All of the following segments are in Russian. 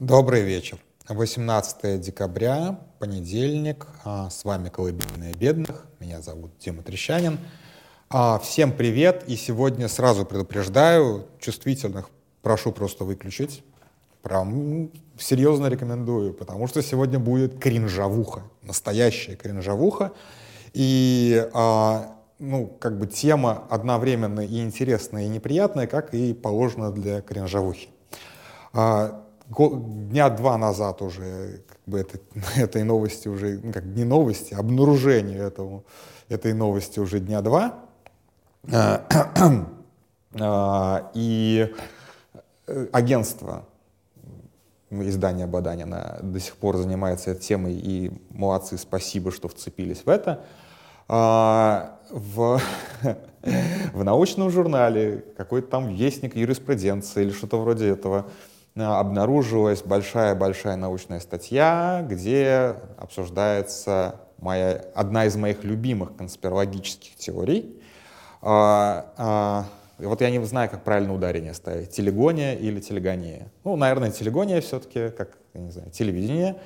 Добрый вечер. 18 декабря, понедельник. А, с вами «Колыбельная бедных». Меня зовут Дима Трещанин. А, всем привет. И сегодня сразу предупреждаю, чувствительных прошу просто выключить. Прям серьезно рекомендую, потому что сегодня будет кринжавуха. Настоящая кринжавуха. И а, ну, как бы тема одновременно и интересная, и неприятная, как и положено для кринжавухи дня два назад уже как бы это, этой новости уже, ну, как не новости, а обнаружение этого, этой новости уже дня два. А, а, и э, агентство издания Баданина до сих пор занимается этой темой, и молодцы, спасибо, что вцепились в это. В, в научном журнале какой-то там вестник юриспруденции или что-то вроде этого Э, обнаружилась большая-большая научная статья, где обсуждается моя, одна из моих любимых конспирологических теорий. А, а, вот я не знаю, как правильно ударение ставить, телегония или телегония. Ну, наверное, телегония все-таки, как, я не знаю, телевидение.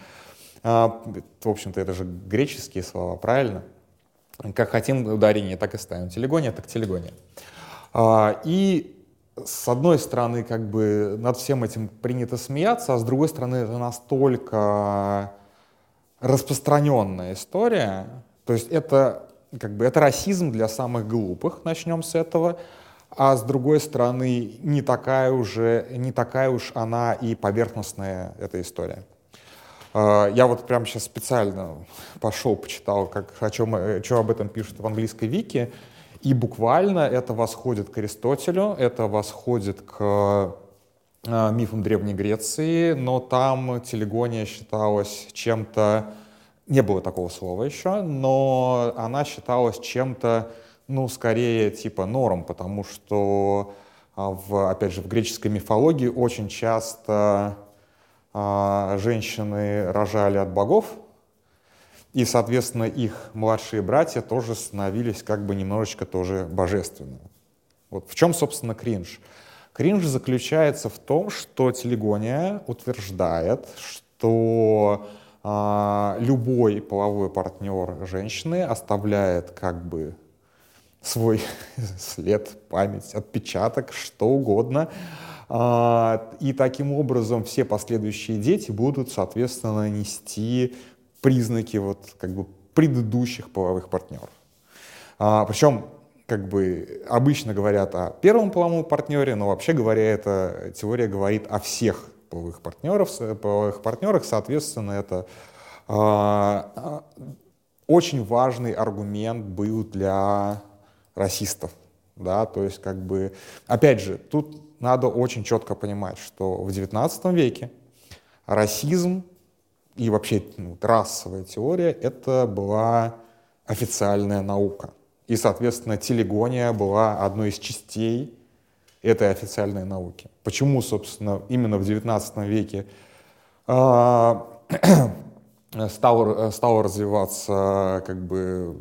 А, в общем-то, это же греческие слова, правильно? Как хотим ударение, так и ставим. Телегония, так телегония. И с одной стороны, как бы над всем этим принято смеяться, а с другой стороны, это настолько распространенная история. То есть это как бы это расизм для самых глупых, начнем с этого. А с другой стороны, не такая уже, не такая уж она и поверхностная эта история. А, я вот прямо сейчас специально пошел, почитал, как, о чем, э, что об этом пишут в английской вики. И буквально это восходит к Аристотелю, это восходит к э, мифам Древней Греции, но там телегония считалась чем-то, не было такого слова еще, но она считалась чем-то, ну, скорее типа норм, потому что, а, в, опять же, в греческой мифологии очень часто а, женщины рожали от богов, и, соответственно, их младшие братья тоже становились как бы немножечко тоже божественными. Вот в чем, собственно, кринж? Кринж заключается в том, что телегония утверждает, что а, любой половой партнер женщины оставляет как бы свой след, память, отпечаток, что угодно. А, и таким образом все последующие дети будут, соответственно, нести признаки вот как бы предыдущих половых партнеров. А, причем как бы обычно говорят о первом половом партнере, но вообще говоря, эта теория говорит о всех половых партнеров, половых партнерах, соответственно, это а, очень важный аргумент был для расистов, да, то есть как бы, опять же, тут надо очень четко понимать, что в XIX веке расизм и вообще ну, расовая теория — это была официальная наука. И, соответственно, телегония была одной из частей этой официальной науки. Почему, собственно, именно в XIX веке э, стал, стал развиваться как бы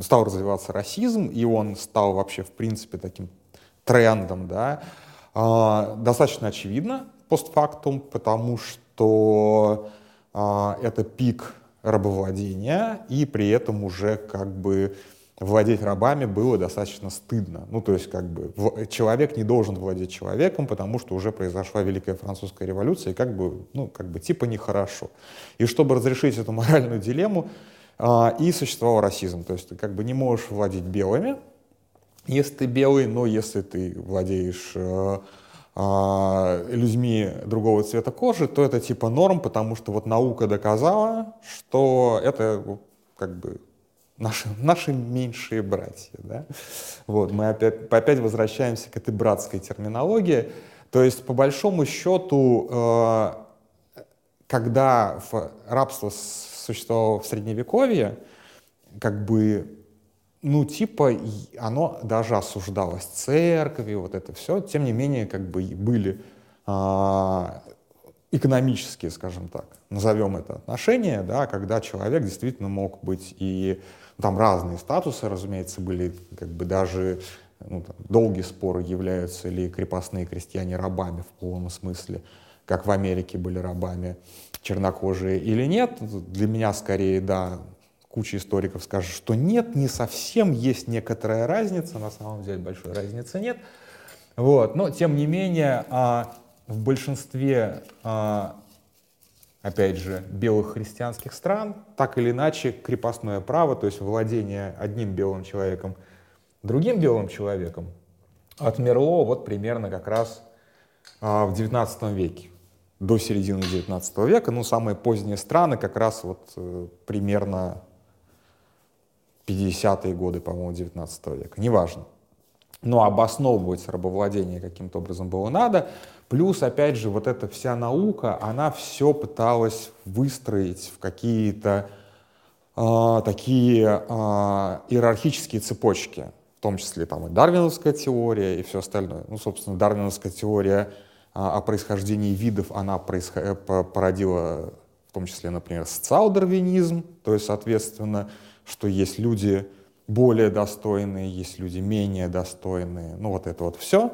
стал развиваться расизм, и он стал вообще, в принципе, таким трендом, да, э, достаточно очевидно постфактум, потому что что а, это пик рабовладения, и при этом уже как бы владеть рабами было достаточно стыдно. Ну, то есть, как бы, человек не должен владеть человеком, потому что уже произошла Великая Французская революция, и как бы, ну, как бы, типа нехорошо. И чтобы разрешить эту моральную дилемму, а, и существовал расизм. То есть, ты как бы не можешь владеть белыми, если ты белый, но если ты владеешь э, людьми другого цвета кожи, то это типа норм, потому что вот наука доказала, что это как бы наши, наши меньшие братья. Да? Вот, мы опять, опять возвращаемся к этой братской терминологии. То есть, по большому счету, э, когда рабство существовало в Средневековье, как бы ну, типа, оно даже осуждалось церковью, вот это все. Тем не менее, как бы были а, экономические, скажем так, назовем это отношения, да, когда человек действительно мог быть и там разные статусы, разумеется, были как бы даже ну, там, долгие споры, являются ли крепостные крестьяне рабами в полном смысле как в Америке были рабами чернокожие или нет. Для меня скорее, да, куча историков скажет, что нет, не совсем, есть некоторая разница, на самом деле большой разницы нет. Вот. Но, тем не менее, а, в большинстве, а, опять же, белых христианских стран, так или иначе, крепостное право, то есть владение одним белым человеком другим белым человеком, отмерло вот примерно как раз а, в XIX веке до середины XIX века, ну, самые поздние страны как раз вот э, примерно 50-е годы, по-моему, XIX века, неважно. Но обосновывать рабовладение каким-то образом было надо. Плюс, опять же, вот эта вся наука, она все пыталась выстроить в какие-то э, такие э, иерархические цепочки. В том числе там и дарвиновская теория и все остальное. Ну, собственно, дарвиновская теория о происхождении видов, она происход... породила в том числе, например, социал-дарвинизм, то есть, соответственно, что есть люди более достойные, есть люди менее достойные, ну вот это вот все.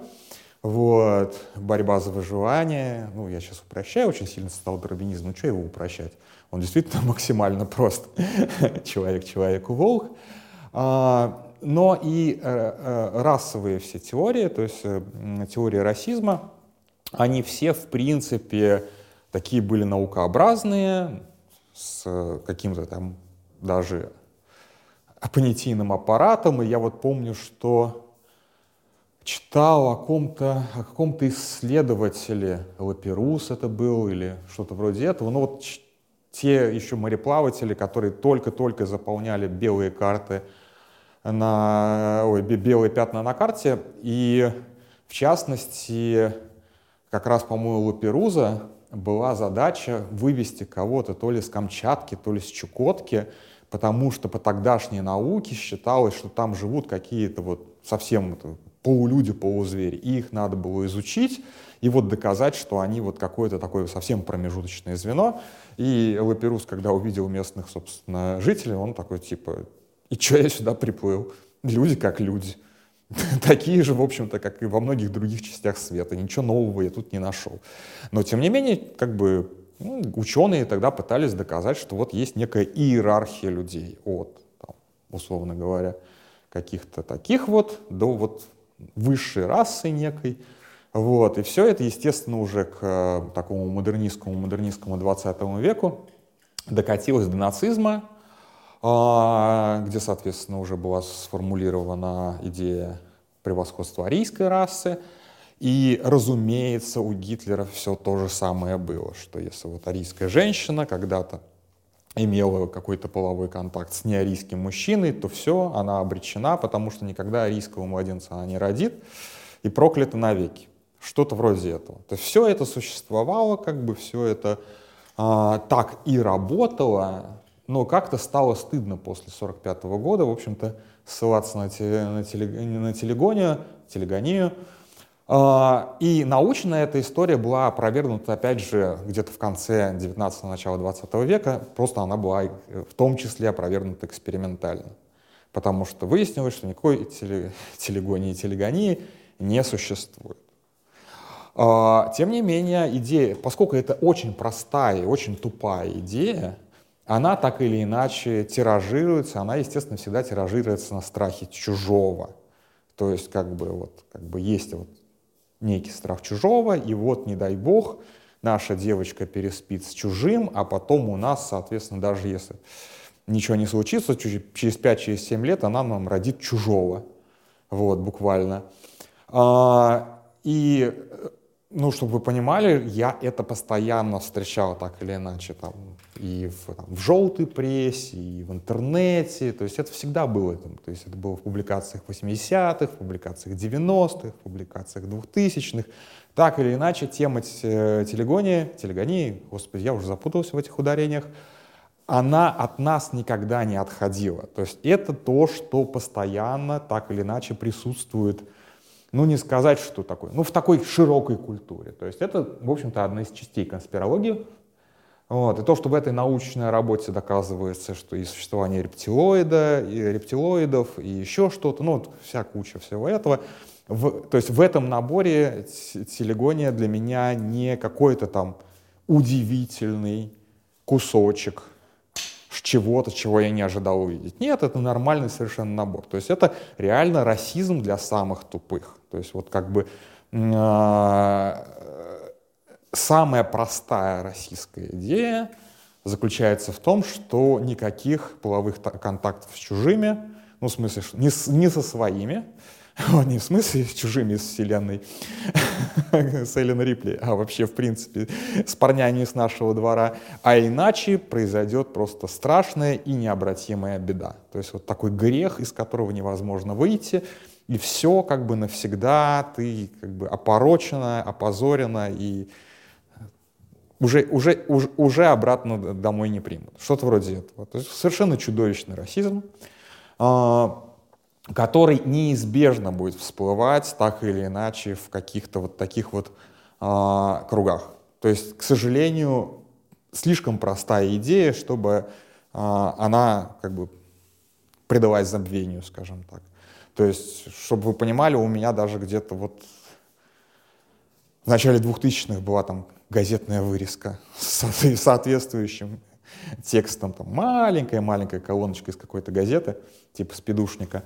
Вот, борьба за выживание, ну я сейчас упрощаю очень сильно социал-дарвинизм, ну что его упрощать? Он действительно максимально прост. Человек человеку волк. А, но и э, э, расовые все теории, то есть э, теория расизма, они все, в принципе, такие были наукообразные, с каким-то там даже понятийным аппаратом. И я вот помню, что читал о, ком-то, о каком-то исследователе, Лаперус это был или что-то вроде этого. Ну вот те еще мореплаватели, которые только-только заполняли белые карты на, ой, белые пятна на карте. И в частности, как раз, по-моему, Лаперуза была задача вывести кого-то то ли с Камчатки, то ли с Чукотки, потому что по тогдашней науке считалось, что там живут какие-то вот совсем полулюди, полузвери, и их надо было изучить и вот доказать, что они вот какое-то такое совсем промежуточное звено. И Лаперус, когда увидел местных, собственно, жителей, он такой типа, и что я сюда приплыл? Люди как люди. Такие же, в общем-то, как и во многих других частях света. Ничего нового я тут не нашел. Но, тем не менее, как бы ну, ученые тогда пытались доказать, что вот есть некая иерархия людей от, там, условно говоря, каких-то таких вот до вот высшей расы некой. Вот. И все это, естественно, уже к э, такому модернистскому, модернистскому 20 веку докатилось до нацизма, а, где, соответственно, уже была сформулирована идея превосходства арийской расы. И, разумеется, у Гитлера все то же самое было, что если вот арийская женщина когда-то имела какой-то половой контакт с неарийским мужчиной, то все, она обречена, потому что никогда арийского младенца она не родит и проклята навеки. Что-то вроде этого. То есть все это существовало, как бы все это а, так и работало, но как-то стало стыдно после 1945 года, в общем-то, ссылаться на, теле, на, теле, на телегонию, телегонию. А, и научная эта история была опровергнута, опять же, где-то в конце 19-го, начала 20 века, просто она была в том числе опровергнута экспериментально. Потому что выяснилось, что никакой теле, телегонии и телегонии не существует. А, тем не менее, идея, поскольку это очень простая и очень тупая идея, она так или иначе тиражируется, она, естественно, всегда тиражируется на страхе чужого. То есть, как бы, вот, как бы есть вот некий страх чужого, и вот, не дай бог, наша девочка переспит с чужим, а потом у нас, соответственно, даже если ничего не случится, через 5-7 лет она нам родит чужого. Вот, буквально. А, и ну, чтобы вы понимали, я это постоянно встречал так или иначе, там, и в, там, в желтой прессе, и в интернете, то есть это всегда было, там, то есть это было в публикациях 80-х, в публикациях 90-х, в публикациях 2000-х, так или иначе тема телегонии, телегонии, господи, я уже запутался в этих ударениях, она от нас никогда не отходила, то есть это то, что постоянно так или иначе присутствует ну не сказать, что такое, ну в такой широкой культуре. То есть это, в общем-то, одна из частей конспирологии. Вот. И то, что в этой научной работе доказывается, что и существование рептилоида, и рептилоидов, и еще что-то, ну вот вся куча всего этого, в, то есть в этом наборе телегония для меня не какой-то там удивительный кусочек чего-то, чего я не ожидал увидеть. Нет, это нормальный совершенно набор. То есть это реально расизм для самых тупых. То есть вот как бы э, самая простая российская идея заключается в том, что никаких половых контактов с чужими, ну в смысле, не, с, не со своими, не в смысле чужими из вселенной, с Эллен Рипли, а вообще, в принципе, с парнями из нашего двора. А иначе произойдет просто страшная и необратимая беда. То есть вот такой грех, из которого невозможно выйти, и все как бы навсегда ты как бы опорочена, опозорена, и уже, уже, уже, уже обратно домой не примут. Что-то вроде этого. То есть совершенно чудовищный расизм. А, который неизбежно будет всплывать так или иначе в каких-то вот таких вот э, кругах. То есть, к сожалению, слишком простая идея, чтобы э, она как бы предалась забвению, скажем так. То есть, чтобы вы понимали, у меня даже где-то вот в начале 2000-х была там газетная вырезка с соответствующим текстом, там маленькая-маленькая колоночка из какой-то газеты, типа спидушника.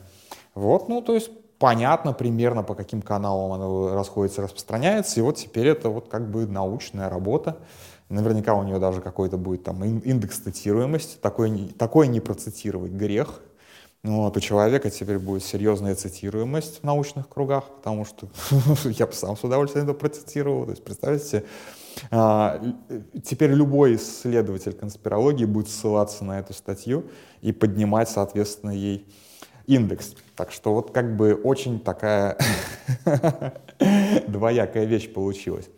Вот, ну, то есть понятно примерно, по каким каналам она расходится, распространяется, и вот теперь это вот как бы научная работа. Наверняка у нее даже какой-то будет там индекс цитируемости, такой, такой не процитировать грех. Вот, у человека теперь будет серьезная цитируемость в научных кругах, потому что я бы сам с удовольствием это процитировал. То есть, представьте себе, а, теперь любой исследователь конспирологии будет ссылаться на эту статью и поднимать, соответственно, ей индекс. Так что вот как бы очень такая двоякая вещь получилась.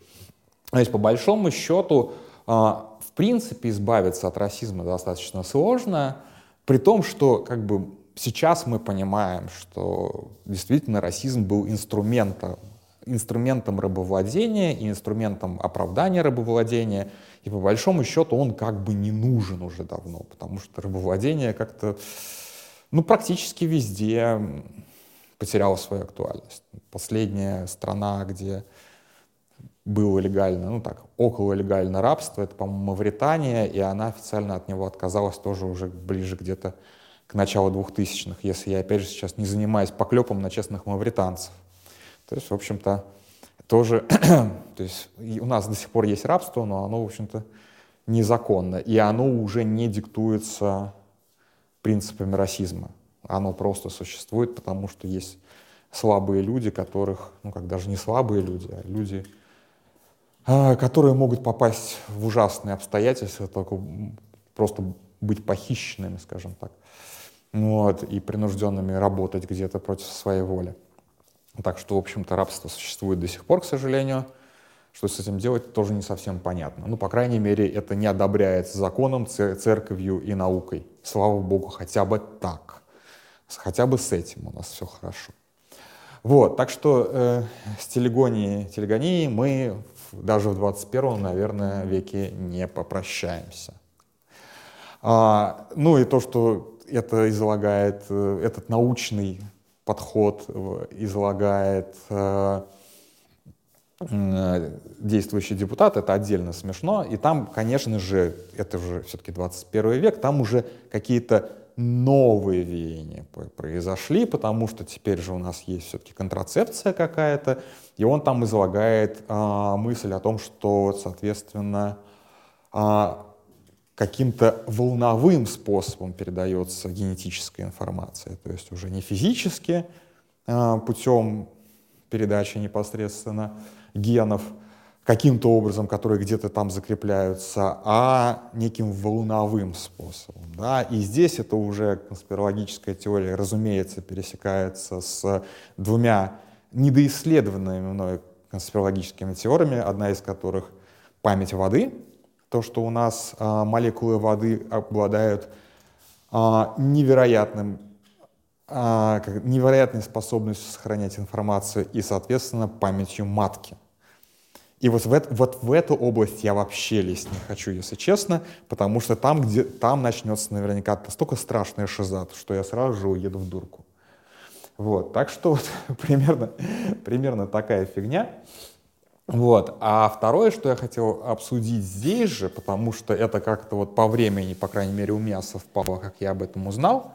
То есть по большому счету, а, в принципе, избавиться от расизма достаточно сложно, при том, что как бы сейчас мы понимаем, что действительно расизм был инструментом, инструментом рабовладения и инструментом оправдания рабовладения. И по большому счету он как бы не нужен уже давно, потому что рабовладение как-то ну, практически везде потеряла свою актуальность. Последняя страна, где было легально, ну так, около легально рабство, это, по-моему, Мавритания, и она официально от него отказалась тоже уже ближе где-то к началу 2000-х, если я, опять же, сейчас не занимаюсь поклепом на честных мавританцев. То есть, в общем-то, тоже, то есть у нас до сих пор есть рабство, но оно, в общем-то, незаконно, и оно уже не диктуется принципами расизма. Оно просто существует, потому что есть слабые люди, которых, ну как даже не слабые люди, а люди, а, которые могут попасть в ужасные обстоятельства, только просто быть похищенными, скажем так, вот, и принужденными работать где-то против своей воли. Так что, в общем-то, рабство существует до сих пор, к сожалению. Что с этим делать, тоже не совсем понятно. Ну, по крайней мере, это не одобряется законом, церковью и наукой. Слава Богу, хотя бы так. Хотя бы с этим у нас все хорошо. Вот, так что э, с телегонией, телегонией мы даже в 21 наверное, веке не попрощаемся. А, ну и то, что это излагает, э, этот научный подход э, излагает Э, действующий депутат, это отдельно смешно. И там, конечно же, это уже все-таки 21 век, там уже какие-то новые веяния произошли, потому что теперь же у нас есть все-таки контрацепция какая-то, и он там излагает а, мысль о том, что, соответственно, а, каким-то волновым способом передается генетическая информация, то есть уже не физически а, путем передачи непосредственно, генов каким-то образом, которые где-то там закрепляются, а неким волновым способом. Да? И здесь это уже конспирологическая теория, разумеется, пересекается с двумя недоисследованными мной конспирологическими теориями, одна из которых память воды, то, что у нас а, молекулы воды обладают а, невероятным а, невероятной способностью сохранять информацию и, соответственно, памятью матки. И вот в, вот в эту область я вообще лезть не хочу, если честно, потому что там, где, там начнется наверняка настолько страшная шиза, что я сразу же уеду в дурку. Вот, так что вот, примерно, примерно такая фигня. Вот. А второе, что я хотел обсудить здесь же, потому что это как-то вот по времени, по крайней мере, у меня совпало, как я об этом узнал,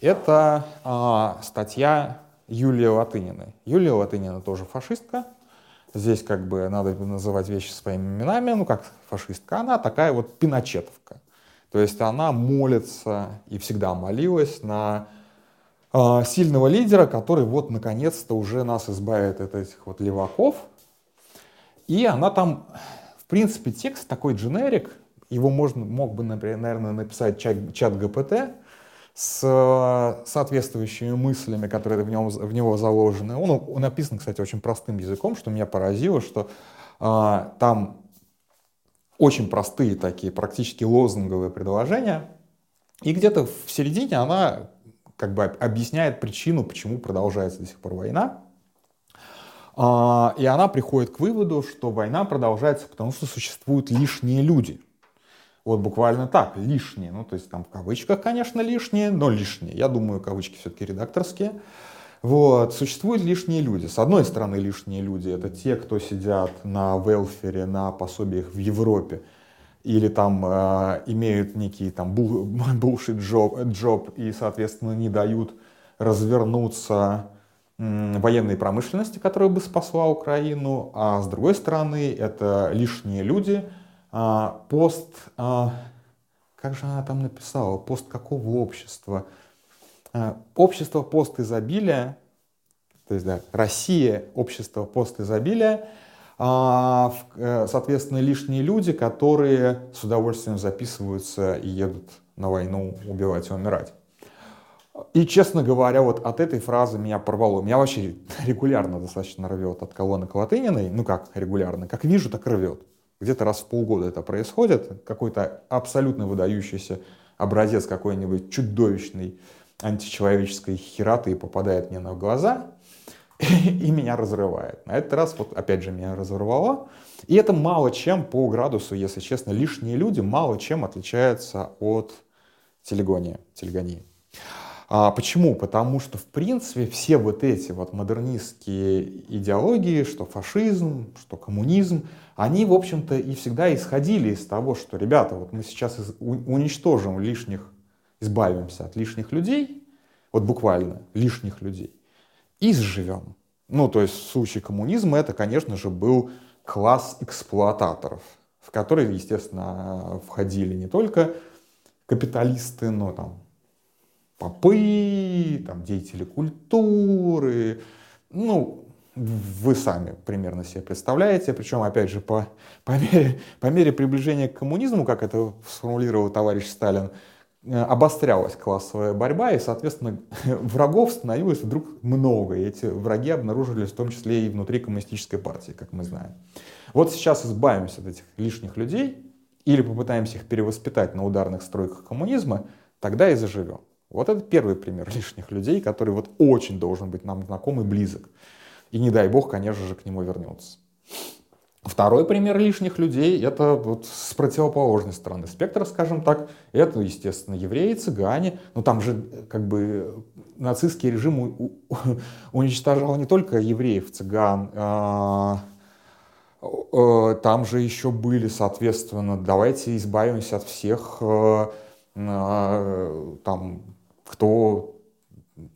это а, статья Юлии Латыниной. Юлия Латынина тоже фашистка. Здесь как бы надо называть вещи своими именами. Ну, как фашистка. Она такая вот пиночетовка. То есть она молится и всегда молилась на э, сильного лидера, который вот наконец-то уже нас избавит от этих вот леваков. И она там, в принципе, текст такой дженерик, его можно, мог бы, например, наверное, написать чат, чат ГПТ с э, соответствующими мыслями, которые в, нем, в него заложены. Он, он написан, кстати, очень простым языком, что меня поразило, что э, там очень простые такие, практически лозунговые предложения. И где-то в середине она как бы объясняет причину, почему продолжается до сих пор война. А, и она приходит к выводу, что война продолжается, потому что существуют лишние люди. Вот буквально так, лишние. Ну, то есть там в кавычках, конечно, лишние, но лишние. Я думаю, кавычки все-таки редакторские. Вот. Существуют лишние люди. С одной стороны, лишние люди — это те, кто сидят на велфере, на пособиях в Европе, или там э, имеют некий там bullshit job, job и, соответственно, не дают развернуться военной промышленности, которая бы спасла Украину. А с другой стороны, это лишние люди, э, пост... Э, как же она там написала? Пост какого общества? Э, общество постизобилия, то есть да, Россия, общество постизобилия, а, э, соответственно, лишние люди, которые с удовольствием записываются и едут на войну убивать и умирать. И, честно говоря, вот от этой фразы меня порвало. Меня вообще регулярно достаточно рвет от колонны Колотыниной. Ну как регулярно? Как вижу, так рвет. Где-то раз в полгода это происходит. Какой-то абсолютно выдающийся образец какой-нибудь чудовищный античеловеческой хераты попадает мне на глаза и меня разрывает. На этот раз, вот опять же, меня разорвало. И это мало чем по градусу, если честно, лишние люди мало чем отличаются от телегонии. телегонии. А почему? Потому что, в принципе, все вот эти вот модернистские идеологии, что фашизм, что коммунизм, они, в общем-то, и всегда исходили из того, что, ребята, вот мы сейчас уничтожим лишних избавимся от лишних людей, вот буквально лишних людей, и сживем. Ну, то есть в случае коммунизма это, конечно же, был класс эксплуататоров, в который, естественно, входили не только капиталисты, но там попы, там, деятели культуры, ну, вы сами примерно себе представляете, причем, опять же, по, по, мере, по мере приближения к коммунизму, как это сформулировал товарищ Сталин, Э, обострялась классовая борьба, и, соответственно, врагов становилось вдруг много. И эти враги обнаружились в том числе и внутри коммунистической партии, как мы знаем. Вот сейчас избавимся от этих лишних людей или попытаемся их перевоспитать на ударных стройках коммунизма, тогда и заживем. Вот это первый пример лишних людей, который вот очень должен быть нам знаком и близок. И не дай бог, конечно же, к нему вернется. Второй пример лишних людей — это вот с противоположной стороны спектра, скажем так. Это, естественно, евреи, цыгане. Но там же как бы нацистский режим уничтожал не только евреев, цыган, а, там же еще были, соответственно, давайте избавимся от всех а, там, кто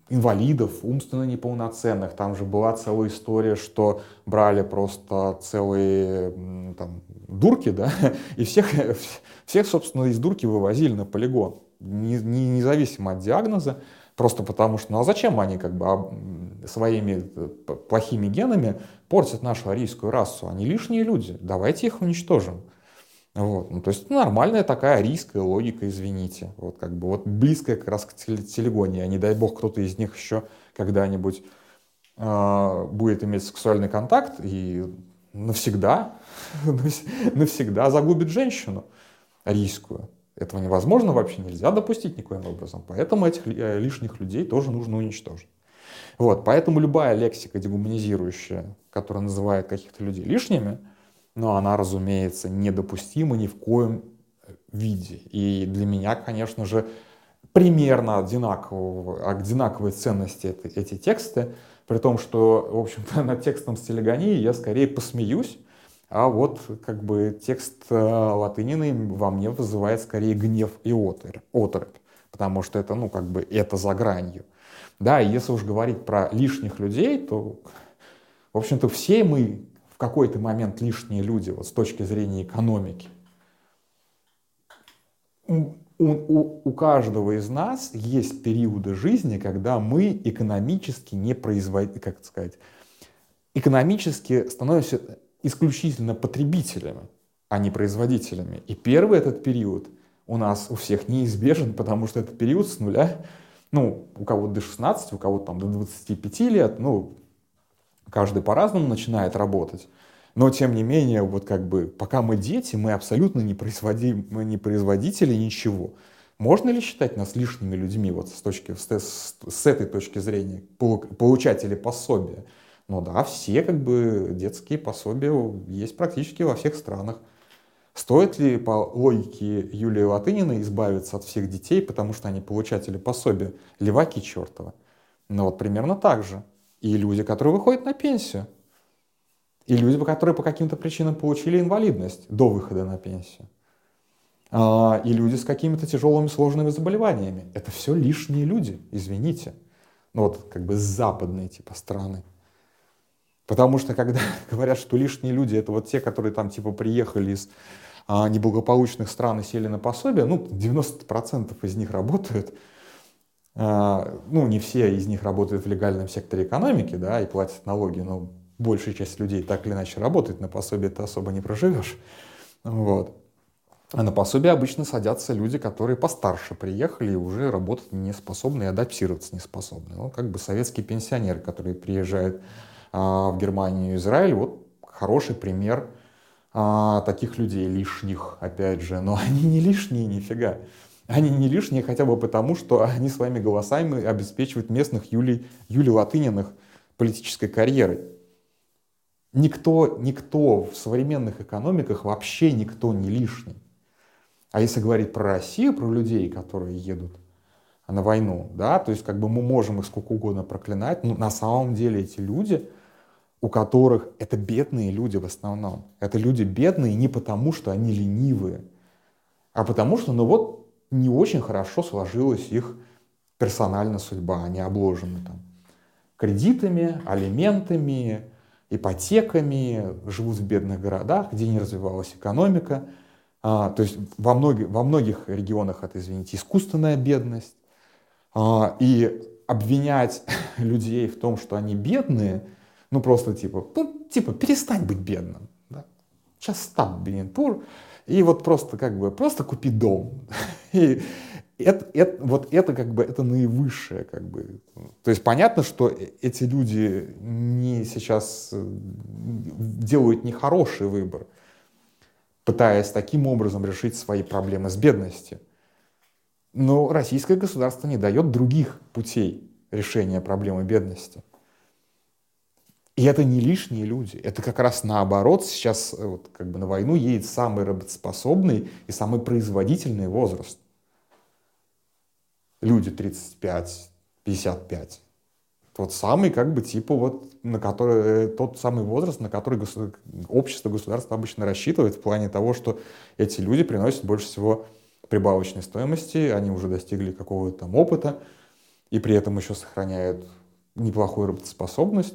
инвалидов, умственно неполноценных. Там же была целая история, что брали просто целые там, дурки, да, и всех, всех, собственно, из дурки вывозили на полигон, не, не, независимо от диагноза, просто потому что, ну а зачем они как бы своими э, плохими генами портят нашу арийскую расу? Они лишние люди, давайте их уничтожим. Вот. Ну, то есть нормальная такая арийская логика, извините. Вот как бы вот близкая как раз к телегонии. А не дай бог кто-то из них еще когда-нибудь э, будет иметь сексуальный контакт и навсегда, навсегда загубит женщину арийскую. Этого невозможно вообще, нельзя допустить никоим образом. Поэтому этих э, лишних людей тоже нужно уничтожить. Вот, поэтому любая лексика дегуманизирующая, которая называет каких-то людей лишними, но она, разумеется, недопустима ни в коем виде. И для меня, конечно же, примерно одинакового, одинаковой ценности это, эти тексты, при том, что, в общем-то, над текстом стилегонии я скорее посмеюсь, а вот как бы текст э, латыниный во мне вызывает скорее гнев и оторопь, потому что это, ну, как бы, это за гранью. Да, если уж говорить про лишних людей, то, в общем-то, все мы какой-то момент лишние люди, вот с точки зрения экономики. У, у, у каждого из нас есть периоды жизни, когда мы экономически не производим, как сказать, экономически становимся исключительно потребителями, а не производителями. И первый этот период у нас у всех неизбежен, потому что это период с нуля ну, у кого-то до 16, у кого-то там до 25 лет, ну, каждый по-разному начинает работать. Но, тем не менее, вот как бы, пока мы дети, мы абсолютно не, производим, не производители ничего. Можно ли считать нас лишними людьми вот с, точки, с, с, этой точки зрения, получатели пособия? Ну да, все как бы детские пособия есть практически во всех странах. Стоит ли по логике Юлии Латыниной избавиться от всех детей, потому что они получатели пособия? Леваки чертова. Ну вот примерно так же. И люди, которые выходят на пенсию. И люди, которые по каким-то причинам получили инвалидность до выхода на пенсию. А, и люди с какими-то тяжелыми сложными заболеваниями. Это все лишние люди, извините. Ну вот как бы западные типа страны. Потому что когда говорят, что лишние люди это вот те, которые там типа приехали из а, неблагополучных стран и сели на пособие, ну 90% из них работают. А, ну не все из них работают в легальном секторе экономики, да, и платят налоги, но большая часть людей так или иначе работает на пособие, ты особо не проживешь. Вот. А на пособие обычно садятся люди, которые постарше приехали и уже работать не способны и адаптироваться не способны. Ну, как бы советские пенсионеры, которые приезжают а, в Германию и Израиль, вот хороший пример а, таких людей лишних, опять же. Но они не лишние нифига. Они не лишние хотя бы потому, что они своими голосами обеспечивают местных Юлий, Юлий Латыниных политической карьерой. Никто, никто в современных экономиках, вообще никто не лишний. А если говорить про Россию, про людей, которые едут на войну, да, то есть как бы мы можем их сколько угодно проклинать, но на самом деле эти люди – у которых это бедные люди в основном. Это люди бедные не потому, что они ленивые, а потому что, ну вот, не очень хорошо сложилась их персональная судьба. Они обложены там кредитами, алиментами, ипотеками, живут в бедных городах, где не развивалась экономика. А, то есть во, многих, во многих регионах это, извините, искусственная бедность. А, и обвинять людей в том, что они бедные – ну просто типа, ну типа перестань быть бедным. Да? Stop being poor. И вот просто как бы, просто купи дом. И это, это, вот это как бы, это наивысшее как бы. То есть понятно, что э, эти люди не сейчас э, делают нехороший выбор, пытаясь таким образом решить свои проблемы с бедностью. Но российское государство не дает других путей решения проблемы бедности. И это не лишние люди, это как раз наоборот, сейчас э, вот, как бы на войну едет самый работоспособный и самый производительный возраст. Люди 35-55. Тот самый, как бы, типа, вот, на который, э, тот самый возраст, на который государ... общество, государство обычно рассчитывает в плане того, что эти люди приносят больше всего прибавочной стоимости, они уже достигли какого-то там опыта, и при этом еще сохраняют неплохую работоспособность.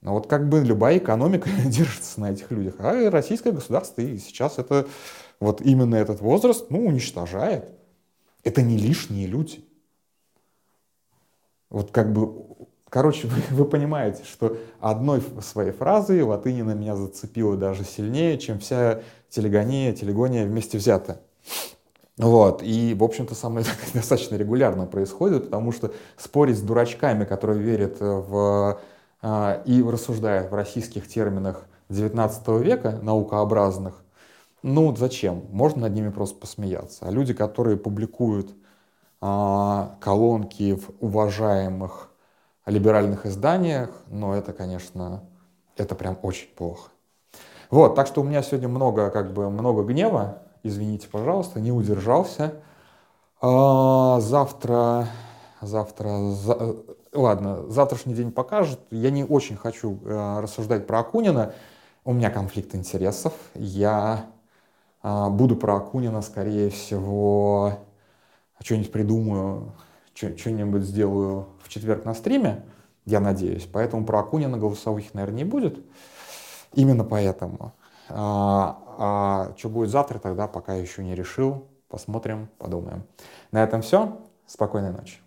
Но вот как бы любая экономика держится на этих людях. А российское государство и сейчас это вот именно этот возраст, ну, уничтожает. Это не лишние люди. Вот как бы, короче, вы, вы понимаете, что одной своей фразой Латынина меня зацепила даже сильнее, чем вся телегония, телегония вместе взята. Вот, и, в общем-то, со мной достаточно регулярно происходит, потому что спорить с дурачками, которые верят в а, и рассуждая в российских терминах XIX века, наукообразных, ну зачем? Можно над ними просто посмеяться. А люди, которые публикуют а, колонки в уважаемых либеральных изданиях, ну это, конечно, это прям очень плохо. Вот, так что у меня сегодня много, как бы, много гнева, извините, пожалуйста, не удержался. А, завтра, завтра, за, ладно, завтрашний день покажет. Я не очень хочу э, рассуждать про Акунина. У меня конфликт интересов. Я буду про Акунина, скорее всего, что-нибудь придумаю, что-нибудь сделаю в четверг на стриме, я надеюсь. Поэтому про Акунина голосовых, наверное, не будет. Именно поэтому. А, а что будет завтра, тогда пока еще не решил. Посмотрим, подумаем. На этом все. Спокойной ночи.